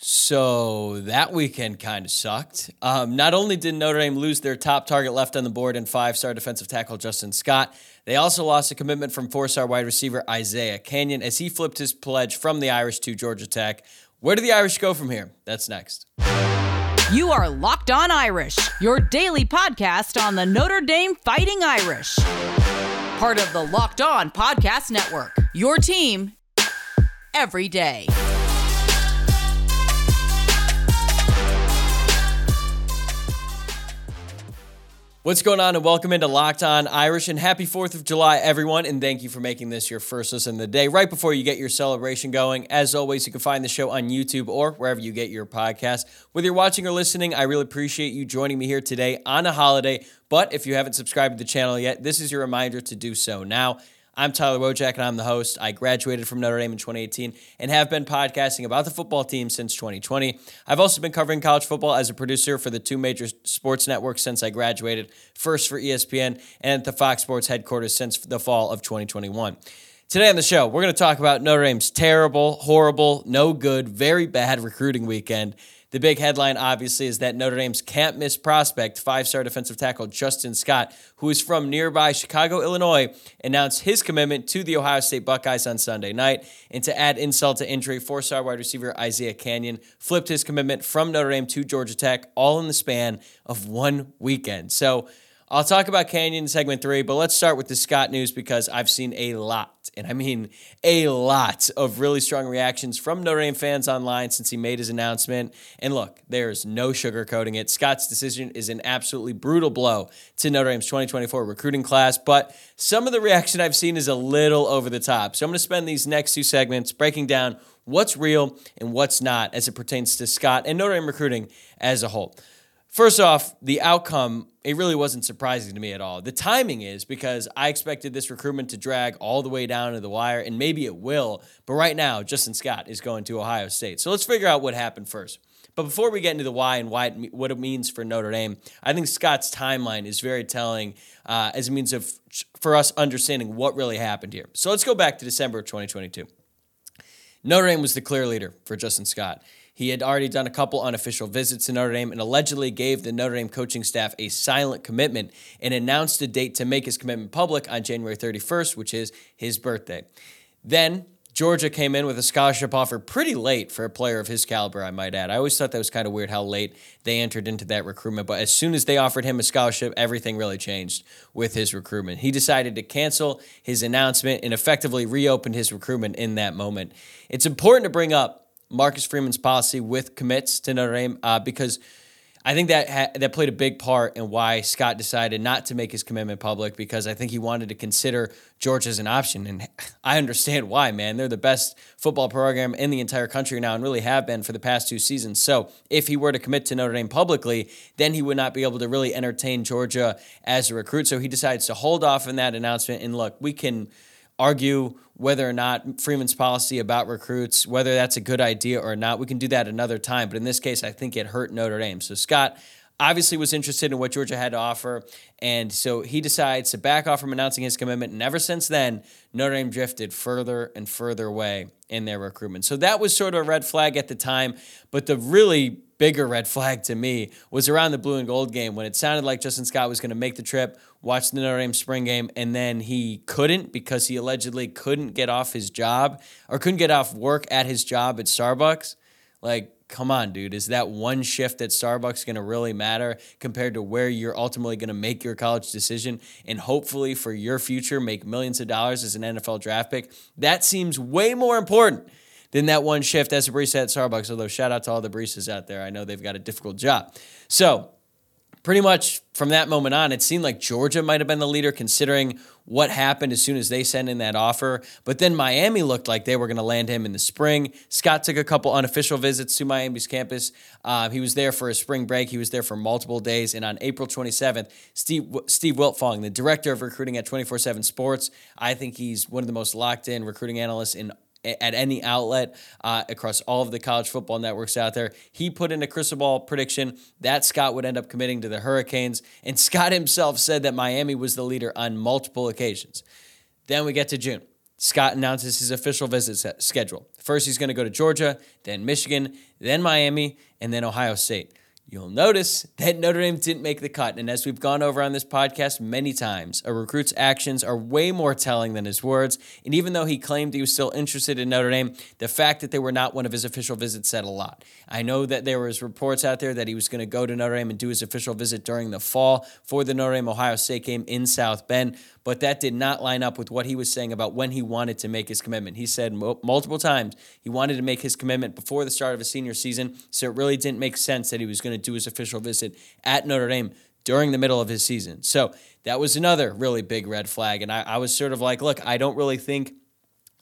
So that weekend kind of sucked. Um, not only did Notre Dame lose their top target left on the board and five star defensive tackle Justin Scott, they also lost a commitment from four star wide receiver Isiah Canion as he flipped his pledge from the Irish to Georgia Tech. Where do the Irish go from here? That's next. You are Locked On Irish, your daily podcast on the Notre Dame Fighting Irish. Part of the Locked On Podcast Network, your team every day. What's going on, and welcome into Locked On Irish, and happy 4th of July, everyone, and thank you for making this your first listen of the day right before you get your celebration going. As always, you can find the show on YouTube or wherever you get your podcast. Whether you're watching or listening, I really appreciate you joining me here today on a holiday, but if you haven't subscribed to the channel yet, this is your reminder to do so now. I'm Tyler Wojciak, and I'm the host. I graduated from Notre Dame in 2018 and have been podcasting about the football team since 2020. I've also been covering college football as a producer for the two major sports networks since I graduated, first for ESPN and at the Fox Sports headquarters since the fall of 2021. Today on the show, we're going to talk about Notre Dame's terrible, horrible, no good, very bad recruiting weekend the big headline, obviously, is that Notre Dame's can't miss prospect, five star defensive tackle Justin Scott, who is from nearby Chicago, Illinois, announced his commitment to the Ohio State Buckeyes on Sunday night. And to add insult to injury, four star wide receiver Isiah Canion flipped his commitment from Notre Dame to Georgia Tech, all in the span of one weekend. So, I'll talk about Canion in segment three, but let's start with the Scott news because I've seen a lot, and I mean a lot, of really strong reactions from Notre Dame fans online since he made his announcement. And look, there's no sugarcoating it. Scott's decision is an absolutely brutal blow to Notre Dame's 2024 recruiting class, but some of the reaction I've seen is a little over the top. So I'm going to spend these next two segments breaking down what's real and what's not as it pertains to Scott and Notre Dame recruiting as a whole. First off, the outcome, it really wasn't surprising to me at all. The timing is because I expected this recruitment to drag all the way down to the wire, and maybe it will. But right now, Justin Scott is going to Ohio State. So let's figure out what happened first. But before we get into the why and why it, what it means for Notre Dame, I think Scott's timeline is very telling uh, as a means of for us understanding what really happened here. So let's go back to December of 2022. Notre Dame was the clear leader for Justin Scott. He had already done a couple unofficial visits to Notre Dame and allegedly gave the Notre Dame coaching staff a silent commitment and announced a date to make his commitment public on January 31st, which is his birthday. Then Georgia came in with a scholarship offer pretty late for a player of his caliber, I might add. I always thought that was kind of weird how late they entered into that recruitment, but as soon as they offered him a scholarship, everything really changed with his recruitment. He decided to cancel his announcement and effectively reopened his recruitment in that moment. It's important to bring up Marcus Freeman's policy with commits to Notre Dame uh, because I think that ha- that played a big part in why Scott decided not to make his commitment public because I think he wanted to consider Georgia as an option, and I understand why. Man, they're the best football program in the entire country now, and really have been for the past two seasons. So if he were to commit to Notre Dame publicly, then he would not be able to really entertain Georgia as a recruit. So he decides to hold off in that announcement. And look, we can argue whether or not Freeman's policy about recruits, whether that's a good idea or not. We can do that another time. But in this case, I think it hurt Notre Dame. So Scott obviously was interested in what Georgia had to offer. And so he decides to back off from announcing his commitment. And ever since then, Notre Dame drifted further and further away in their recruitment. So that was sort of a red flag at the time. But the really bigger red flag to me was around the blue and gold game when it sounded like Justin Scott was going to make the trip, watch the Notre Dame spring game, and then he couldn't because he allegedly couldn't get off his job or couldn't get off work at his job at Starbucks. Like, come on, dude. Is that one shift at Starbucks going to really matter compared to where you're ultimately going to make your college decision and hopefully for your future make millions of dollars as an NFL draft pick? That seems way more important than that one shift as a barista at Starbucks. Although, shout out to all the baristas out there. I know they've got a difficult job. So, pretty much from that moment on, it seemed like Georgia might have been the leader considering what happened as soon as they sent in that offer. But then Miami looked like they were going to land him in the spring. Scott took a couple unofficial visits to Miami's campus. Uh, he was there for a spring break. He was there for multiple days. And on April 27th, Steve, Steve Wiltfong, the director of recruiting at 24 7 Sports, I think he's one of the most locked in recruiting analysts in at any outlet uh, across all of the college football networks out there. He put in a crystal ball prediction that Scott would end up committing to the Hurricanes, and Scott himself said that Miami was the leader on multiple occasions. Then we get to June. Scott announces his official visit schedule. First, he's going to go to Georgia, then Michigan, then Miami, and then Ohio State. You'll notice that Notre Dame didn't make the cut. And as we've gone over on this podcast many times, a recruit's actions are way more telling than his words. And even though he claimed he was still interested in Notre Dame, the fact that they were not one of his official visits said a lot. I know that there was reports out there that he was going to go to Notre Dame and do his official visit during the fall for the Notre Dame Ohio State game in South Bend but that did not line up with what he was saying about when he wanted to make his commitment. He said mo- multiple times he wanted to make his commitment before the start of his senior season, so it really didn't make sense that he was going to do his official visit at Notre Dame during the middle of his season. So that was another really big red flag. And I, I was sort of like, look, I don't really think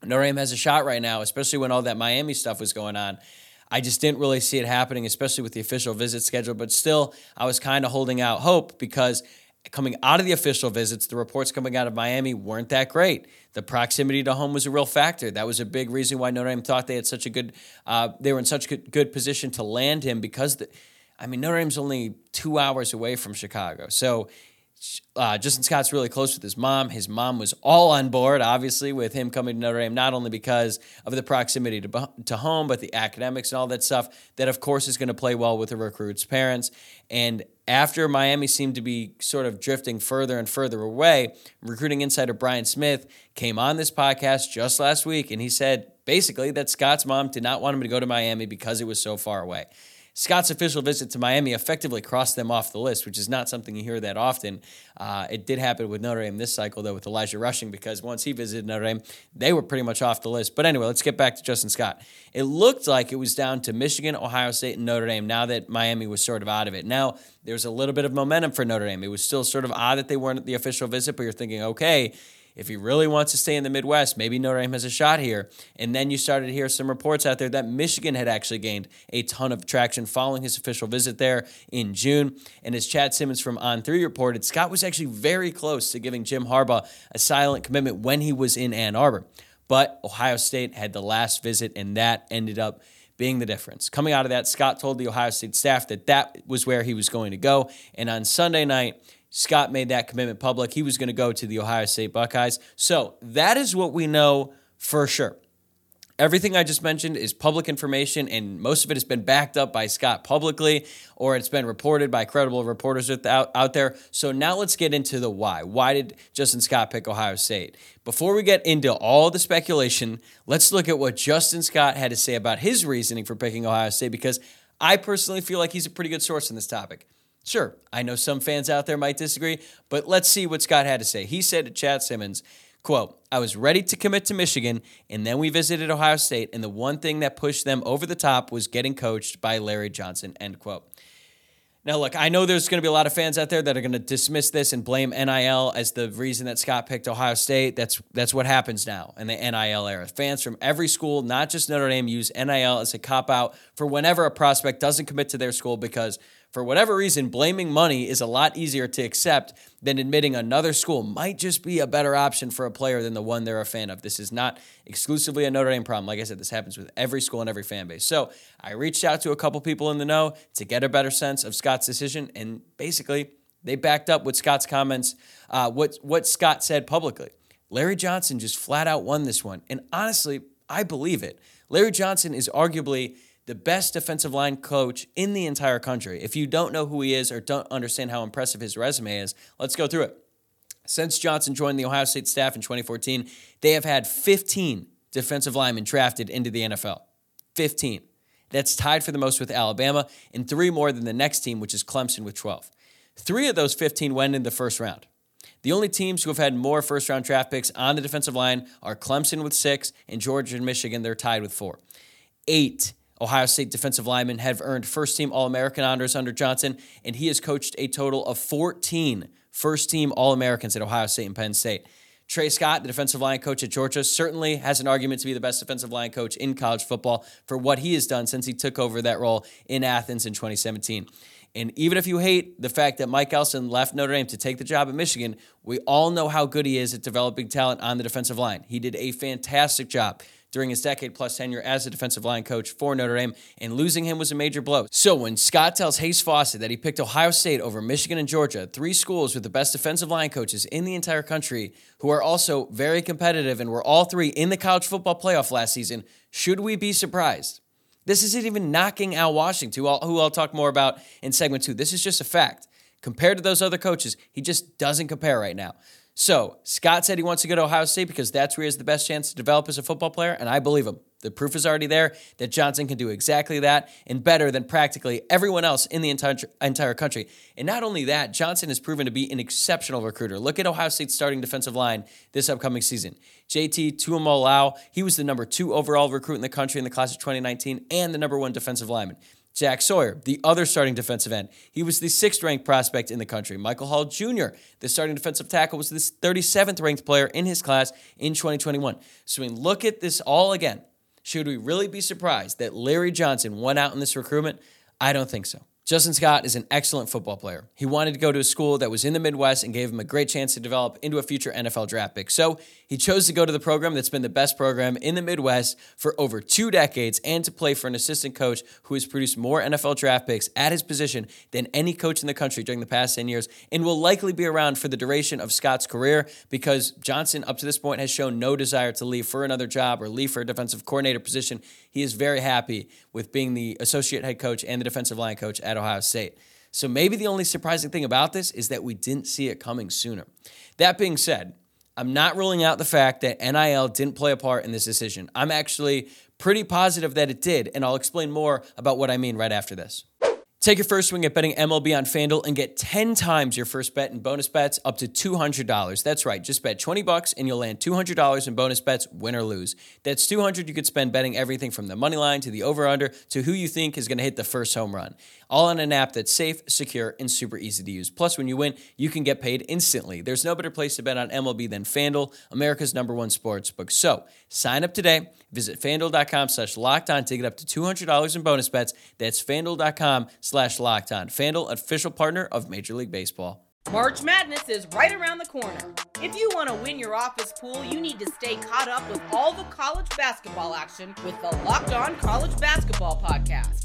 Notre Dame has a shot right now, especially when all that Miami stuff was going on. I just didn't really see it happening, especially with the official visit schedule. But still, I was kind of holding out hope because coming out of the official visits, the reports coming out of Miami weren't that great. The proximity to home was a real factor. That was a big reason why Notre Dame thought they had such a good, uh, they were in such good, good position to land him because, the, I mean, Notre Dame's only two hours away from Chicago. So uh, Justin Scott's really close with his mom. His mom was all on board, obviously, with him coming to Notre Dame, not only because of the proximity to, to home, but the academics and all that stuff that, of course, is going to play well with the recruits' parents. And after Miami seemed to be sort of drifting further and further away, recruiting insider Brian Smith came on this podcast just last week, and he said basically that Scott's mom did not want him to go to Miami because it was so far away. Scott's official visit to Miami effectively crossed them off the list, which is not something you hear that often. Uh, it did happen with Notre Dame this cycle, though, with Elijah Rushing, because once he visited Notre Dame, they were pretty much off the list. But anyway, let's get back to Justin Scott. It looked like it was down to Michigan, Ohio State, and Notre Dame now that Miami was sort of out of it. Now, there's a little bit of momentum for Notre Dame. It was still sort of odd that they weren't at the official visit, but you're thinking, okay, if he really wants to stay in the Midwest, maybe Notre Dame has a shot here. And then you started to hear some reports out there that Michigan had actually gained a ton of traction following his official visit there in June. And as Chad Simmons from On3 reported, Scott was actually very close to giving Jim Harbaugh a silent commitment when he was in Ann Arbor. But Ohio State had the last visit, and that ended up being the difference. Coming out of that, Scott told the Ohio State staff that that was where he was going to go. And on Sunday night, Scott made that commitment public. He was going to go to the Ohio State Buckeyes. So that is what we know for sure. Everything I just mentioned is public information, and most of it has been backed up by Scott publicly, or it's been reported by credible reporters out, out there. So now let's get into the why. Why did Justin Scott pick Ohio State? Before we get into all the speculation, let's look at what Justin Scott had to say about his reasoning for picking Ohio State, because I personally feel like he's a pretty good source in this topic. Sure, I know some fans out there might disagree, but let's see what Scott had to say. He said to Chad Simmons, quote, I was ready to commit to Michigan, and then we visited Ohio State, and the one thing that pushed them over the top was getting coached by Larry Johnson, end quote. Now, look, I know there's going to be a lot of fans out there that are going to dismiss this and blame NIL as the reason that Scott picked Ohio State. That's that's what happens now in the NIL era. Fans from every school, not just Notre Dame, use NIL as a cop out for whenever a prospect doesn't commit to their school because for whatever reason, blaming money is a lot easier to accept than admitting another school might just be a better option for a player than the one they're a fan of. This is not exclusively a Notre Dame problem. Like I said, this happens with every school and every fan base. So I reached out to a couple people in the know to get a better sense of Scott's decision, and basically they backed up with Scott's comments, uh, what what Scott said publicly. Larry Johnson just flat out won this one, and honestly, I believe it. Larry Johnson is arguably the best defensive line coach in the entire country. If you don't know who he is or don't understand how impressive his resume is, let's go through it. Since Johnson joined the Ohio State staff in 2014, they have had 15 defensive linemen drafted into the NFL. 15. That's tied for the most with Alabama, and three more than the next team, which is Clemson with 12. Three of those 15 went in the first round. The only teams who have had more first round draft picks on the defensive line are Clemson with six and Georgia and Michigan. They're tied with four. Eight Ohio State defensive linemen have earned first team All American honors under Johnson, and he has coached a total of 14 first team All Americans at Ohio State and Penn State. Tray Scott, the defensive line coach at Georgia, certainly has an argument to be the best defensive line coach in college football for what he has done since he took over that role in Athens in 2017. And even if you hate the fact that Mike Elston left Notre Dame to take the job at Michigan, we all know how good he is at developing talent on the defensive line. He did a fantastic job during his decade plus tenure as a defensive line coach for Notre Dame, and losing him was a major blow. So when Scott tells Hayes Fawcett that he picked Ohio State over Michigan and Georgia, three schools with the best defensive line coaches in the entire country, who are also very competitive and were all three in the college football playoff last season, should we be surprised? This isn't even knocking Al Washington, who I'll, who I'll talk more about in segment two. This is just a fact. Compared to those other coaches, he just doesn't compare right now. So, Scott said he wants to go to Ohio State because that's where he has the best chance to develop as a football player, and I believe him. The proof is already there that Johnson can do exactly that and better than practically everyone else in the entire, entire country. And not only that, Johnson has proven to be an exceptional recruiter. Look at Ohio State's starting defensive line this upcoming season. JT Tuimoloau, he was the number two overall recruit in the country in the class of 2019 and the number one defensive lineman. Jack Sawyer, the other starting defensive end. He was the sixth ranked prospect in the country. Michael Hall Jr., the starting defensive tackle, was the 37th ranked player in his class in 2021. So, we look at this all again. Should we really be surprised that Larry Johnson won out in this recruitment? I don't think so. Justin Scott is an excellent football player. He wanted to go to a school that was in the Midwest and gave him a great chance to develop into a future NFL draft pick. So he chose to go to the program that's been the best program in the Midwest for over two decades and to play for an assistant coach who has produced more NFL draft picks at his position than any coach in the country during the past 10 years and will likely be around for the duration of Scott's career because Johnson, up to this point, has shown no desire to leave for another job or leave for a defensive coordinator position. He is very happy with being the associate head coach and the defensive line coach at Ohio State. So maybe the only surprising thing about this is that we didn't see it coming sooner. That being said, I'm not ruling out the fact that NIL didn't play a part in this decision. I'm actually pretty positive that it did, and I'll explain more about what I mean right after this. Take your first swing at betting MLB on FanDuel and get 10 times your first bet in bonus bets up to $200. That's right, just bet 20 bucks and you'll land $200 in bonus bets, win or lose. That's 200 you could spend betting everything from the money line to the over under to who you think is going to hit the first home run. All on an app that's safe, secure, and super easy to use. Plus, when you win, you can get paid instantly. There's no better place to bet on MLB than FanDuel, America's number one sports book. So, sign up today. Visit fanduel.com slash locked on to get up to $200 in bonus bets. That's fanduel.com slash locked on. FanDuel, official partner of Major League Baseball. March Madness is right around the corner. If you want to win your office pool, you need to stay caught up with all the college basketball action with the Locked On College Basketball Podcast.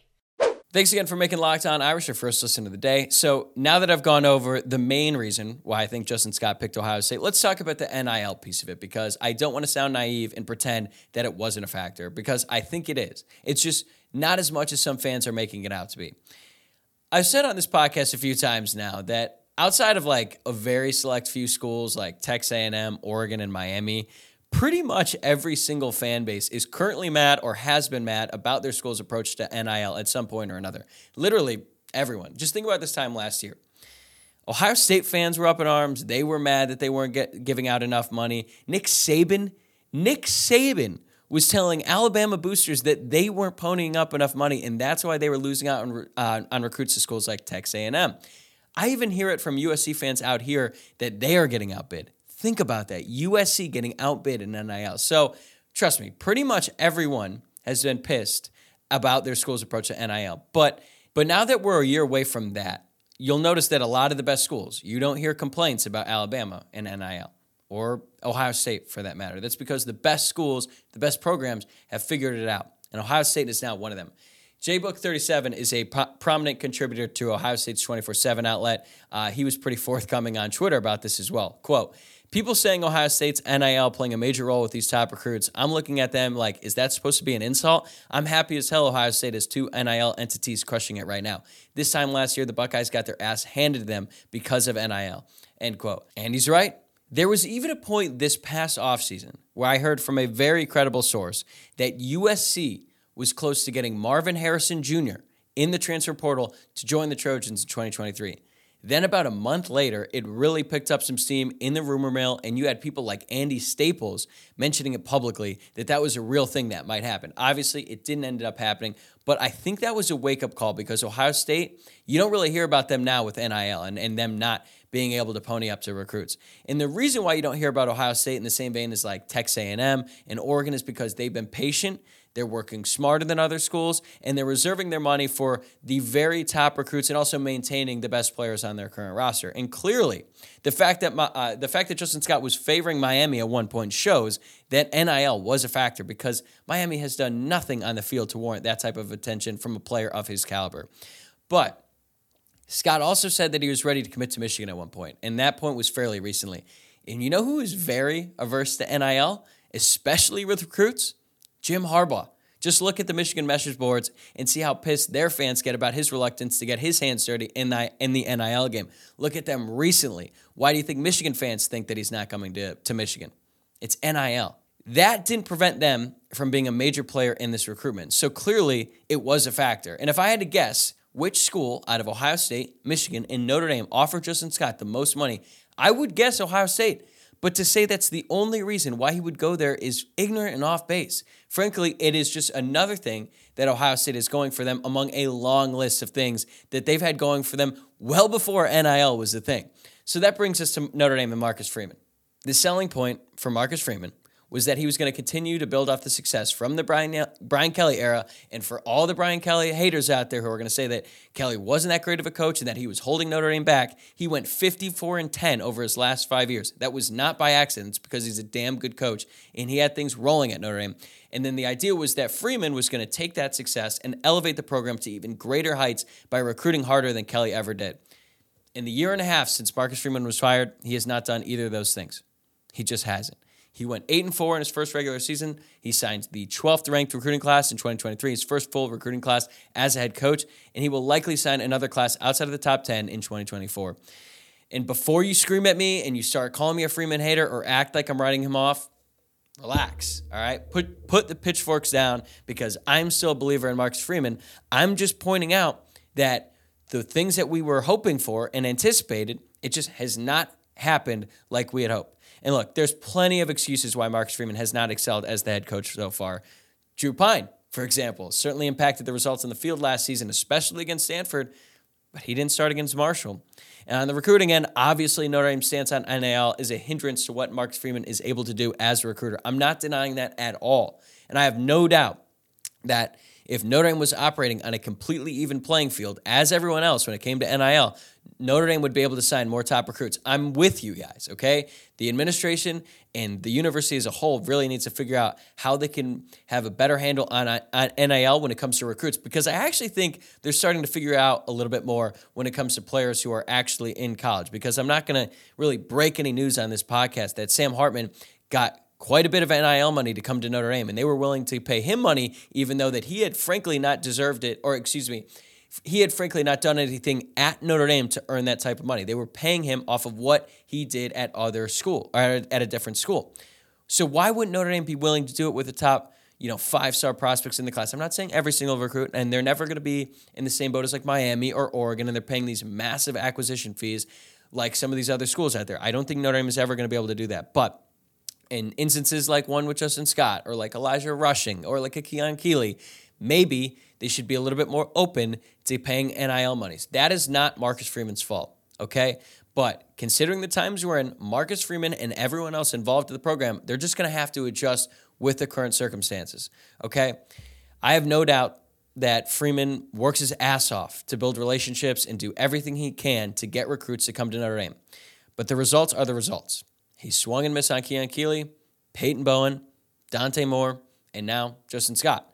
Thanks again for making Locked On Irish your first listen of the day. So now that I've gone over the main reason why I think Justin Scott picked Ohio State, let's talk about the NIL piece of it because I don't want to sound naive and pretend that it wasn't a factor because I think it is. It's just not as much as some fans are making it out to be. I've said on this podcast a few times now that outside of like a very select few schools like Texas A&M, Oregon, and Miami, pretty much every single fan base is currently mad or has been mad about their school's approach to NIL at some point or another. Literally everyone. Just think about this time last year. Ohio State fans were up in arms. They were mad that they weren't get, giving out enough money. Nick Saban, Nick Saban was telling Alabama boosters that they weren't ponying up enough money, and that's why they were losing out on, uh, on recruits to schools like Texas A&M. I even hear it from USC fans out here that they are getting outbid. Think about that. USC getting outbid in NIL. So trust me, pretty much everyone has been pissed about their school's approach to NIL. But but now that we're a year away from that, you'll notice that a lot of the best schools, you don't hear complaints about Alabama and NIL or Ohio State for that matter. That's because the best schools, the best programs have figured it out. And Ohio State is now one of them. JBook37 is a pro- prominent contributor to Ohio State's 24 7 outlet. Uh, he was pretty forthcoming on Twitter about this as well. Quote, people saying Ohio State's NIL playing a major role with these top recruits, I'm looking at them like, is that supposed to be an insult? I'm happy as hell Ohio State has two NIL entities crushing it right now. This time last year, the Buckeyes got their ass handed to them because of NIL. End quote. And he's right. There was even a point this past offseason where I heard from a very credible source that USC was close to getting Marvin Harrison Jr. in the transfer portal to join the Trojans in 2023. Then, about a month later, it really picked up some steam in the rumor mill, and you had people like Andy Staples mentioning it publicly that that was a real thing that might happen. Obviously, it didn't end up happening, but I think that was a wake up call because Ohio State, you don't really hear about them now with NIL and, and them not being able to pony up to recruits. And the reason why you don't hear about Ohio State in the same vein as like Texas A&M and Oregon is because they've been patient they're working smarter than other schools, and they're reserving their money for the very top recruits and also maintaining the best players on their current roster. And clearly, the fact that uh, the fact that Justin Scott was favoring Miami at one point shows that NIL was a factor because Miami has done nothing on the field to warrant that type of attention from a player of his caliber. But Scott also said that he was ready to commit to Michigan at one point, and that point was fairly recently. And you know who is very averse to NIL, especially with recruits? Jim Harbaugh. Just look at the Michigan message boards and see how pissed their fans get about his reluctance to get his hands dirty in the, in the NIL game. Look at them recently. Why do you think Michigan fans think that he's not coming to, to Michigan? It's NIL. That didn't prevent them from being a major player in this recruitment. So clearly, it was a factor. And if I had to guess which school out of Ohio State, Michigan, and Notre Dame offered Justin Scott the most money, I would guess Ohio State. But to say that's the only reason why he would go there is ignorant and off base. Frankly, it is just another thing that Ohio State is going for them among a long list of things that they've had going for them well before NIL was a thing. So that brings us to Notre Dame and Marcus Freeman. The selling point for Marcus Freeman was that he was going to continue to build off the success from the Brian, Brian Kelly era. And for all the Brian Kelly haters out there who are going to say that Kelly wasn't that great of a coach and that he was holding Notre Dame back, he went 54 and 10 over his last five years. That was not by accident. It's because he's a damn good coach and he had things rolling at Notre Dame. And then the idea was that Freeman was going to take that success and elevate the program to even greater heights by recruiting harder than Kelly ever did. In the year and a half since Marcus Freeman was fired, he has not done either of those things. He just hasn't. He went 8 and 4 in his first regular season. He signed the 12th ranked recruiting class in 2023, his first full recruiting class as a head coach, and he will likely sign another class outside of the top 10 in 2024. And before you scream at me and you start calling me a Freeman hater or act like I'm writing him off, relax. All right. Put put the pitchforks down because I'm still a believer in Marcus Freeman. I'm just pointing out that the things that we were hoping for and anticipated, it just has not happened like we had hoped. And look, there's plenty of excuses why Marcus Freeman has not excelled as the head coach so far. Drew Pyne, for example, certainly impacted the results in the field last season, especially against Stanford, but he didn't start against Marshall. And on the recruiting end, obviously Notre Dame's stance on NIL is a hindrance to what Marcus Freeman is able to do as a recruiter. I'm not denying that at all. And I have no doubt that if Notre Dame was operating on a completely even playing field as everyone else when it came to NIL, Notre Dame would be able to sign more top recruits. I'm with you guys, okay? The administration and the university as a whole really needs to figure out how they can have a better handle on, on NIL when it comes to recruits because I actually think they're starting to figure out a little bit more when it comes to players who are actually in college because I'm not going to really break any news on this podcast that Sam Hartman got quite a bit of NIL money to come to Notre Dame and they were willing to pay him money even though that he had frankly not deserved it or excuse me he had frankly not done anything at Notre Dame to earn that type of money. They were paying him off of what he did at other school or at a different school. So why wouldn't Notre Dame be willing to do it with the top, you know, five star prospects in the class? I'm not saying every single recruit, and they're never going to be in the same boat as like Miami or Oregon, and they're paying these massive acquisition fees like some of these other schools out there. I don't think Notre Dame is ever going to be able to do that, but in instances like one with Justin Scott or like Elijah Rushing or like a Keon Keeley, maybe they should be a little bit more open to paying NIL monies. That is not Marcus Freeman's fault, okay? But considering the times we're in, Marcus Freeman and everyone else involved in the program, they're just going to have to adjust with the current circumstances, okay? I have no doubt that Freeman works his ass off to build relationships and do everything he can to get recruits to come to Notre Dame. But the results are the results. He swung and missed on Keon Keeley, Peyton Bowen, Dante Moore, and now Justin Scott.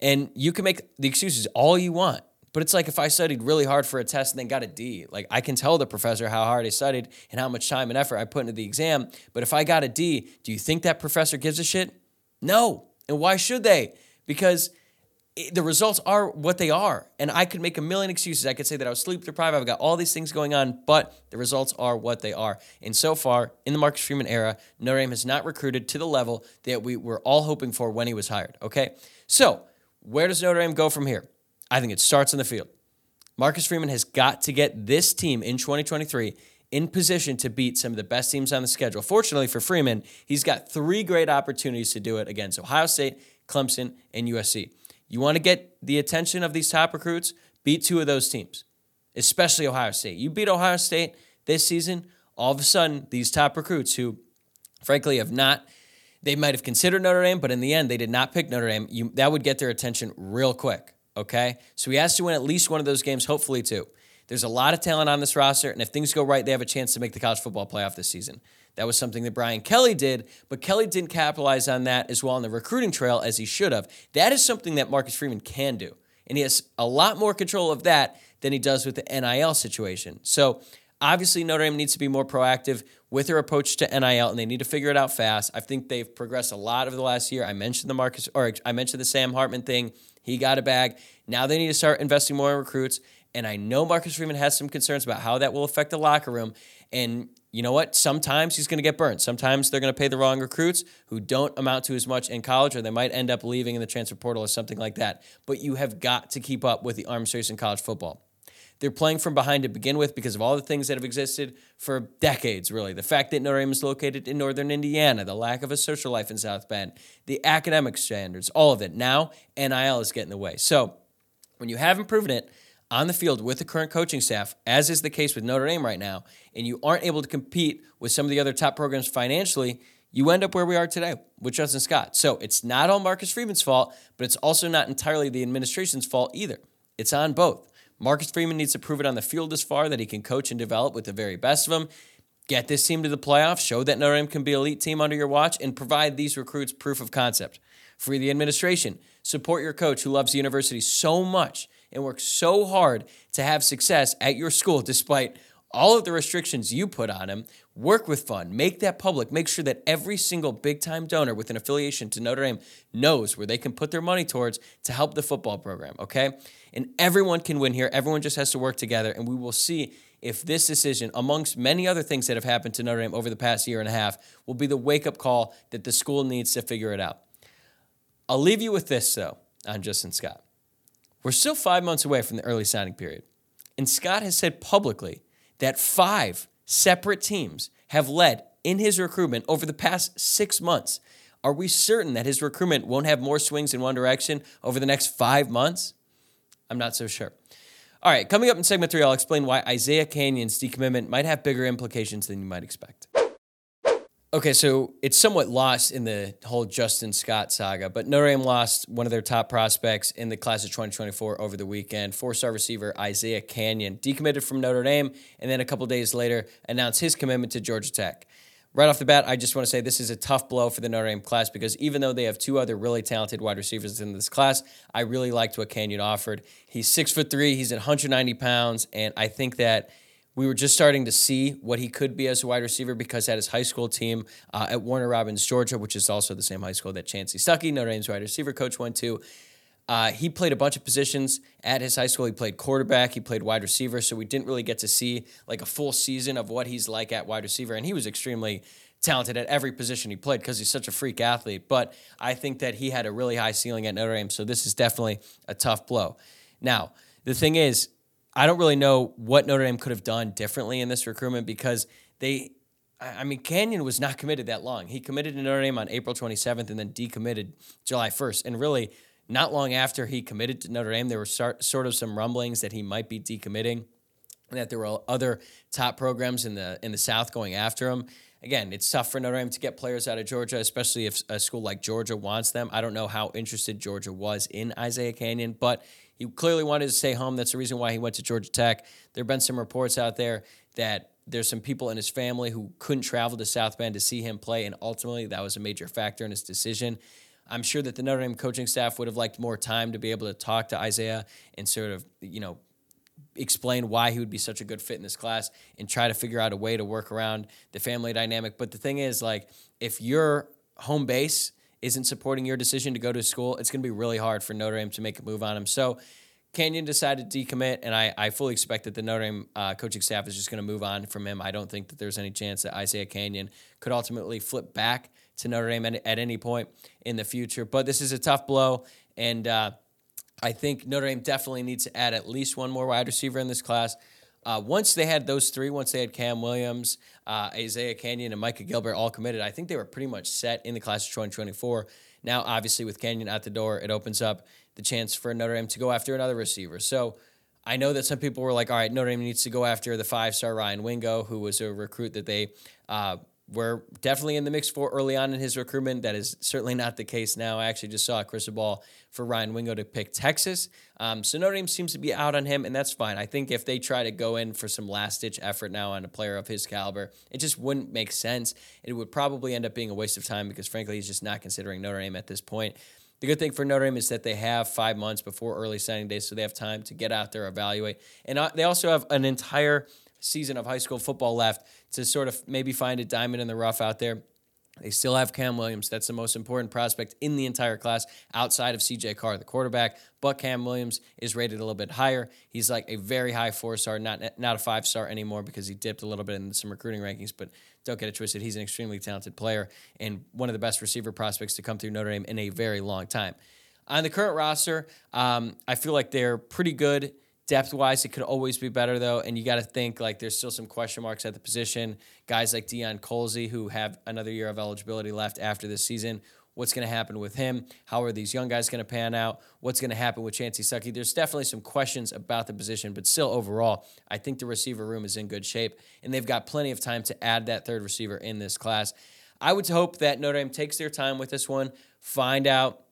And you can make the excuses all you want. But it's like if I studied really hard for a test and then got a D, like I can tell the professor how hard I studied and how much time and effort I put into the exam. But if I got a D, do you think that professor gives a shit? No. And why should they? Because the results are what they are. And I could make a million excuses. I could say that I was sleep deprived, I've got all these things going on, but the results are what they are. And so far, in the Marcus Freeman era, Notre Dame has not recruited to the level that we were all hoping for when he was hired. Okay? So, where does Notre Dame go from here? I think it starts in the field. Marcus Freeman has got to get this team in 2023 in position to beat some of the best teams on the schedule. Fortunately for Freeman, he's got three great opportunities to do it against Ohio State, Clemson, and USC. You want to get the attention of these top recruits? Beat two of those teams, especially Ohio State. You beat Ohio State this season, all of a sudden, these top recruits who, frankly, have not, they might have considered Notre Dame, but in the end, they did not pick Notre Dame. You, that would get their attention real quick. Okay. So he has to win at least one of those games, hopefully, two. There's a lot of talent on this roster, and if things go right, they have a chance to make the college football playoff this season. That was something that Brian Kelly did, but Kelly didn't capitalize on that as well on the recruiting trail as he should have. That is something that Marcus Freeman can do, and he has a lot more control of that than he does with the NIL situation. So obviously, Notre Dame needs to be more proactive with their approach to NIL, and they need to figure it out fast. I think they've progressed a lot over the last year. I mentioned the Marcus, or I mentioned the Sam Hartman thing. He got a bag. Now they need to start investing more in recruits. And I know Marcus Freeman has some concerns about how that will affect the locker room. And you know what? Sometimes he's going to get burned. Sometimes they're going to pay the wrong recruits who don't amount to as much in college, or they might end up leaving in the transfer portal or something like that. But you have got to keep up with the arms race in college football. They're playing from behind to begin with because of all the things that have existed for decades, really. The fact that Notre Dame is located in northern Indiana, the lack of a social life in South Bend, the academic standards, all of it. Now, NIL is getting in the way. So, when you haven't proven it, on the field with the current coaching staff, as is the case with Notre Dame right now, and you aren't able to compete with some of the other top programs financially, you end up where we are today with Justin Scott. So it's not all Marcus Freeman's fault, but it's also not entirely the administration's fault either. It's on both. Marcus Freeman needs to prove it on the field this far that he can coach and develop with the very best of them. Get this team to the playoffs, show that Notre Dame can be elite team under your watch, and provide these recruits proof of concept. Free the administration, support your coach who loves the university so much and works so hard to have success at your school despite all of the restrictions you put on him. Work with fun, make that public, make sure that every single big time donor with an affiliation to Notre Dame knows where they can put their money towards to help the football program, okay? And everyone can win here. Everyone just has to work together, and we will see if this decision, amongst many other things that have happened to Notre Dame over the past year and a half, will be the wake up call that the school needs to figure it out. I'll leave you with this, though, on Justin Scott. We're still five months away from the early signing period. And Scott has said publicly that five separate teams have led in his recruitment over the past six months. Are we certain that his recruitment won't have more swings in one direction over the next five months? I'm not so sure. All right, coming up in segment three, I'll explain why Isiah Canion's decommitment might have bigger implications than you might expect. Okay, so it's somewhat lost in the whole Justin Scott saga, but Notre Dame lost one of their top prospects in the class of 2024 over the weekend. Four star receiver Isiah Canion decommitted from Notre Dame, and then a couple days later announced his commitment to Georgia Tech. Right off the bat, I just want to say this is a tough blow for the Notre Dame class because even though they have two other really talented wide receivers in this class, I really liked what Canion offered. He's six foot three, he's at 190 pounds, and I think that we were just starting to see what he could be as a wide receiver because at his high school team uh, at Warner Robins, Georgia, which is also the same high school that Chansi Stuckey, Notre Dame's wide receiver coach, went to. Uh, he played a bunch of positions at his high school. He played quarterback, he played wide receiver, so we didn't really get to see like a full season of what he's like at wide receiver. And he was extremely talented at every position he played because he's such a freak athlete. But I think that he had a really high ceiling at Notre Dame, so this is definitely a tough blow. Now, the thing is, I don't really know what Notre Dame could have done differently in this recruitment because they, I mean, Canion was not committed that long. He committed to Notre Dame on April 27th and then decommitted July 1st. And really, not long after he committed to Notre Dame, there were sort of some rumblings that he might be decommitting and that there were other top programs in the in the South going after him. Again, it's tough for Notre Dame to get players out of Georgia, especially if a school like Georgia wants them. I don't know how interested Georgia was in Isiah Canion, but he clearly wanted to stay home. That's the reason why he went to Georgia Tech. There have been some reports out there that there's some people in his family who couldn't travel to South Bend to see him play, and ultimately that was a major factor in his decision. I'm sure that the Notre Dame coaching staff would have liked more time to be able to talk to Isiah and sort of, you know, explain why he would be such a good fit in this class and try to figure out a way to work around the family dynamic. But the thing is, like, if your home base isn't supporting your decision to go to school, it's going to be really hard for Notre Dame to make a move on him. So Canion decided to decommit, and I, I fully expect that the Notre Dame uh, coaching staff is just going to move on from him. I don't think that there's any chance that Isiah Canion could ultimately flip back to Notre Dame at, at any point in the future. But this is a tough blow, and uh, I think Notre Dame definitely needs to add at least one more wide receiver in this class. Uh, once they had those three, once they had Cam Williams, uh, Isiah Canion, and Micah Gilbert all committed, I think they were pretty much set in the class of 2024. Now, obviously, with Canion at the door, it opens up the chance for Notre Dame to go after another receiver. So I know that some people were like, all right, Notre Dame needs to go after the five star Ryan Wingo, who was a recruit that they uh, were definitely in the mix for early on in his recruitment. That is certainly not the case now. I actually just saw a crystal ball for Ryan Wingo to pick Texas. Um, so Notre Dame seems to be out on him, and that's fine. I think if they try to go in for some last ditch effort now on a player of his caliber, it just wouldn't make sense. It would probably end up being a waste of time because, frankly, he's just not considering Notre Dame at this point. The good thing for Notre Dame is that they have five months before early signing day, so they have time to get out there, evaluate, and uh, they also have an entire season of high school football left to sort of maybe find a diamond in the rough out there. They still have Cam Williams. That's the most important prospect in the entire class outside of CJ Carr, the quarterback. But Cam Williams is rated a little bit higher. He's like a very high four star, not not a five star anymore because he dipped a little bit in some recruiting rankings. But don't get it twisted. He's an extremely talented player and one of the best receiver prospects to come through Notre Dame in a very long time. On the current roster, um, I feel like they're pretty good Depth wise, it could always be better though, and you got to think like there's still some question marks at the position. Guys like Deion Colzie who have another year of eligibility left after this season. What's going to happen with him? How are these young guys going to pan out? What's going to happen with Chansi Stuckey? There's definitely some questions about the position, but still, overall, I think the receiver room is in good shape, and they've got plenty of time to add that third receiver in this class. I would hope that Notre Dame takes their time with this one, find out,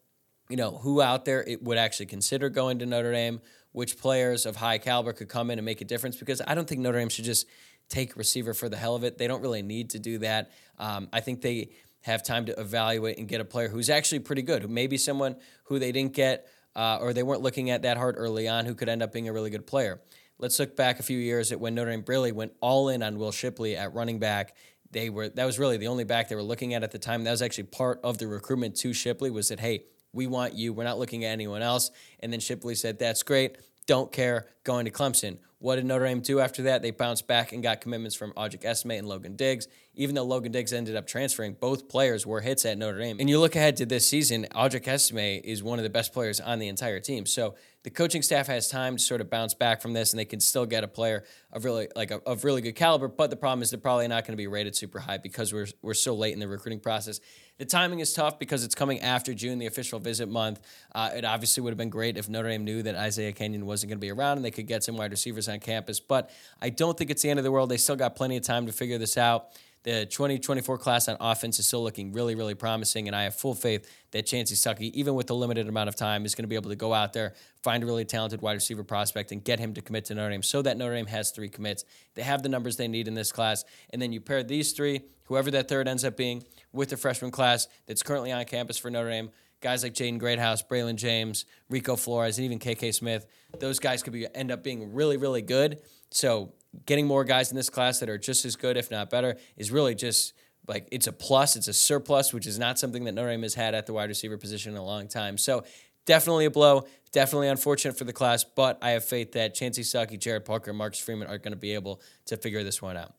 you know, who out there it would actually consider going to Notre Dame, which players of high caliber could come in and make a difference because I don't think Notre Dame should just take receiver for the hell of it. They don't really need to do that. Um, I think they have time to evaluate and get a player who's actually pretty good, who maybe someone who they didn't get uh, or they weren't looking at that hard early on who could end up being a really good player. Let's look back a few years at when Notre Dame really went all in on Will Shipley at running back. They were that was really the only back they were looking at at the time. That was actually part of the recruitment to Shipley was that hey, we want you. We're not looking at anyone else. And then Shipley said, That's great. Don't care. Going to Clemson. What did Notre Dame do after that? They bounced back and got commitments from Audric Estime and Logan Diggs. Even though Logan Diggs ended up transferring, both players were hits at Notre Dame. And you look ahead to this season, Audric Estime is one of the best players on the entire team. So the coaching staff has time to sort of bounce back from this, and they can still get a player of really like a, of really good caliber. But the problem is they're probably not going to be rated super high because we're we're so late in the recruiting process. The timing is tough because it's coming after June, the official visit month. Uh, it obviously would have been great if Notre Dame knew that Isiah Canion wasn't going to be around and they could get some wide receivers on campus. But I don't think it's the end of the world. They still got plenty of time to figure this out. The 2024 class on offense is still looking really, really promising, and I have full faith that Chansi Stuckey, even with the limited amount of time, is going to be able to go out there, find a really talented wide receiver prospect, and get him to commit to Notre Dame so that Notre Dame has three commits. They have the numbers they need in this class, and then you pair these three, whoever that third ends up being, with the freshman class that's currently on campus for Notre Dame guys like Jaden Greathouse, Braylon James, Rico Flores, and even KK Smith, those guys could be end up being really, really good. So getting more guys in this class that are just as good, if not better, is really just like it's a plus, it's a surplus, which is not something that Notre Dame has had at the wide receiver position in a long time. So definitely a blow, definitely unfortunate for the class, but I have faith that Chansi Stuckey, Gerad Parker, and Marcus Freeman are going to be able to figure this one out.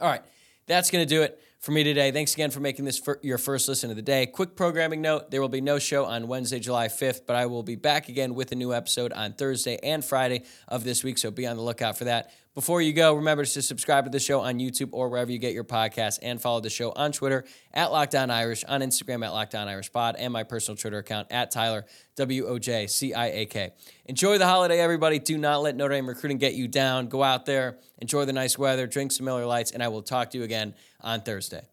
All right, that's going to do it for me today. Thanks again for making this for your first listen of the day. Quick programming note there will be no show on Wednesday, July 5th, but I will be back again with a new episode on Thursday and Friday of this week, so be on the lookout for that. Before you go, remember to subscribe to the show on YouTube or wherever you get your podcasts and follow the show on Twitter at Locked On Irish, on Instagram at Locked On Irish Pod, and my personal Twitter account at Tyler, W O J C I A K. Enjoy the holiday, everybody. Do not let Notre Dame recruiting get you down. Go out there, enjoy the nice weather, drink some Miller Lights, and I will talk to you again on Thursday.